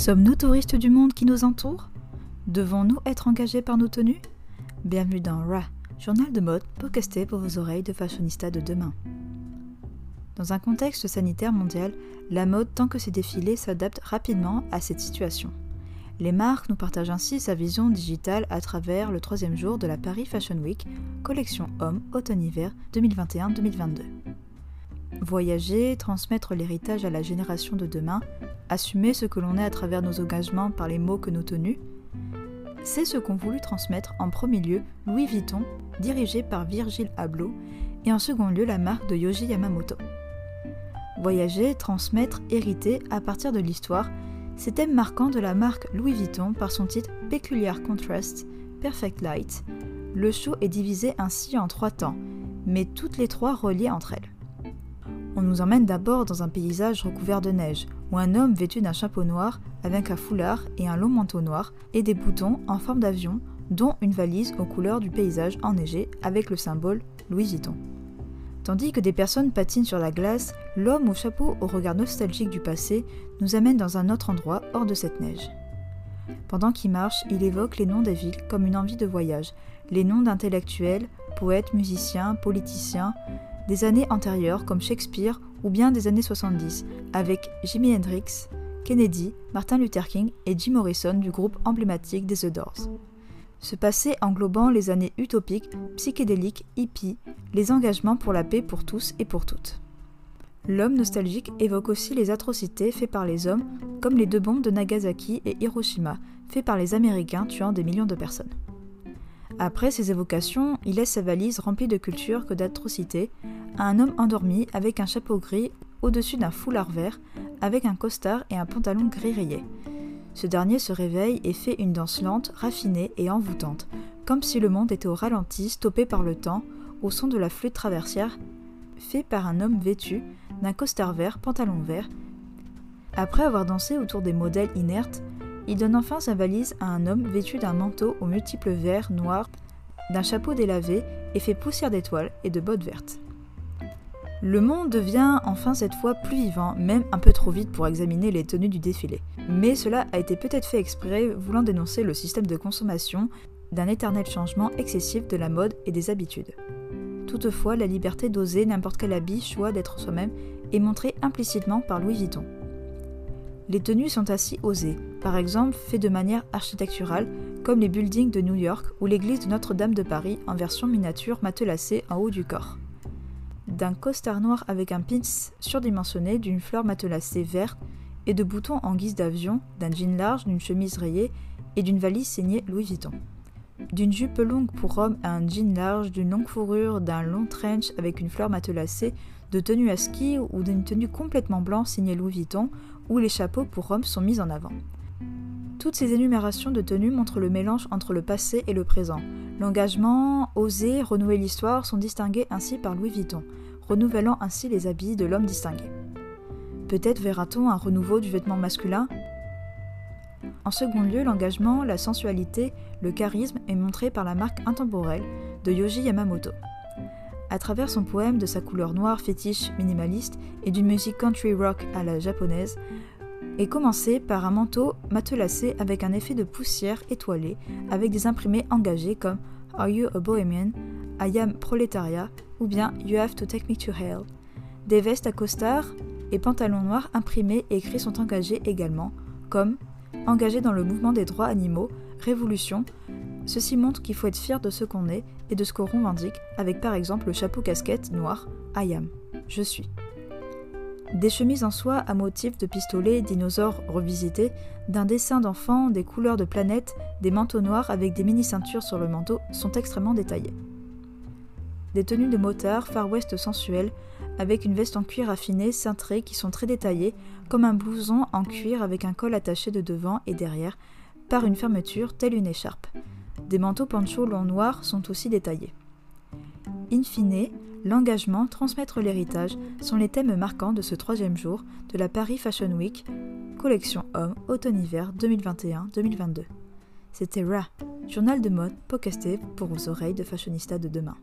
Sommes-nous touristes du monde qui nous entoure? Devons-nous être engagés par nos tenues? Bienvenue dans Ra, journal de mode podcasté pour vos oreilles de fashionista de demain. Dans un contexte sanitaire mondial, la mode tant que ses défilés s'adapte rapidement à cette situation. Les marques nous partagent ainsi sa vision digitale à travers le troisième jour de la Paris Fashion Week, collection Homme automne-hiver 2021-2022. Voyager, transmettre l'héritage à la génération de demain, assumer ce que l'on est à travers nos engagements par les mots que nous tenus, c'est ce qu'ont voulu transmettre en premier lieu Louis Vuitton, dirigé par Virgil Abloh, et en second lieu la marque de Yoji Yamamoto. Voyager, transmettre, hériter à partir de l'histoire, c'est thème marquant de la marque Louis Vuitton par son titre Peculiar Contrast, Perfect Light. Le show est divisé ainsi en trois temps, mais toutes les trois reliées entre elles. On nous emmène d'abord dans un paysage recouvert de neige, où un homme vêtu d'un chapeau noir avec un foulard et un long manteau noir et des boutons en forme d'avion, dont une valise aux couleurs du paysage enneigé avec le symbole Louis Vuitton. Tandis que des personnes patinent sur la glace, l'homme au chapeau au regard nostalgique du passé nous amène dans un autre endroit hors de cette neige. Pendant qu'il marche, il évoque les noms des villes comme une envie de voyage, les noms d'intellectuels, poètes, musiciens, politiciens, des années antérieures comme Shakespeare ou bien des années 70, avec Jimi Hendrix, Kennedy, Martin Luther King et Jim Morrison du groupe emblématique des The Doors. Ce passé englobant les années utopiques, psychédéliques, hippies, les engagements pour la paix pour tous et pour toutes. L'homme nostalgique évoque aussi les atrocités faites par les hommes, comme les deux bombes de Nagasaki et Hiroshima, faites par les Américains tuant des millions de personnes. Après ces évocations, il laisse sa valise remplie de culture que d'atrocités à un homme endormi avec un chapeau gris au-dessus d'un foulard vert, avec un costard et un pantalon gris rayé. Ce dernier se réveille et fait une danse lente, raffinée et envoûtante, comme si le monde était au ralenti, stoppé par le temps, au son de la flûte traversière, fait par un homme vêtu d'un costard vert, pantalon vert. Après avoir dansé autour des modèles inertes, il donne enfin sa valise à un homme vêtu d'un manteau aux multiples verts, noirs, d'un chapeau délavé et fait poussière d'étoiles et de bottes vertes. Le monde devient enfin cette fois plus vivant, même un peu trop vite pour examiner les tenues du défilé. Mais cela a été peut-être fait exprès, voulant dénoncer le système de consommation d'un éternel changement excessif de la mode et des habitudes. Toutefois, la liberté d'oser n'importe quel habit, choix d'être soi-même, est montrée implicitement par Louis Vuitton. Les tenues sont ainsi osées, par exemple faites de manière architecturale, comme les buildings de New York ou l'église de Notre-Dame de Paris en version miniature matelassée en haut du corps. D'un costard noir avec un pins surdimensionné, d'une fleur matelassée verte et de boutons en guise d'avion, d'un jean large, d'une chemise rayée et d'une valise signée Louis Vuitton. D'une jupe longue pour homme à un jean large, d'une longue fourrure, d'un long trench avec une fleur matelassée, de tenue à ski ou d'une tenue complètement blanche signée Louis Vuitton où les chapeaux pour hommes sont mis en avant. Toutes ces énumérations de tenues montrent le mélange entre le passé et le présent. L'engagement, oser, renouer l'histoire sont distingués ainsi par Louis Vuitton, renouvelant ainsi les habits de l'homme distingué. Peut-être verra-t-on un renouveau du vêtement masculin En second lieu, l'engagement, la sensualité, le charisme est montré par la marque intemporelle de Yoji Yamamoto. À travers son poème de sa couleur noire fétiche minimaliste et d'une musique country rock à la japonaise, est commencé par un manteau matelassé avec un effet de poussière étoilée, avec des imprimés engagés comme Are you a bohemian? I am proletariat ou bien You have to take me to hell. Des vestes à costard et pantalons noirs imprimés et écrits sont engagés également, comme Engagé dans le mouvement des droits animaux, Révolution, Ceci montre qu'il faut être fier de ce qu'on est et de ce qu'on revendique, avec par exemple le chapeau casquette noir I am, je suis. Des chemises en soie à motifs de pistolets, dinosaures revisités, d'un dessin d'enfant, des couleurs de planètes, des manteaux noirs avec des mini-ceintures sur le manteau sont extrêmement détaillés. Des tenues de motard Far West sensuelles, avec une veste en cuir affiné, cintrée, qui sont très détaillées, comme un blouson en cuir avec un col attaché de devant et derrière, par une fermeture telle une écharpe. Des manteaux pancho longs noirs sont aussi détaillés. In fine, l'engagement, transmettre l'héritage sont les thèmes marquants de ce troisième jour de la Paris Fashion Week, collection homme automne-hiver 2021-2022. C'était Ra, journal de mode podcasté pour vos oreilles de fashionista de demain.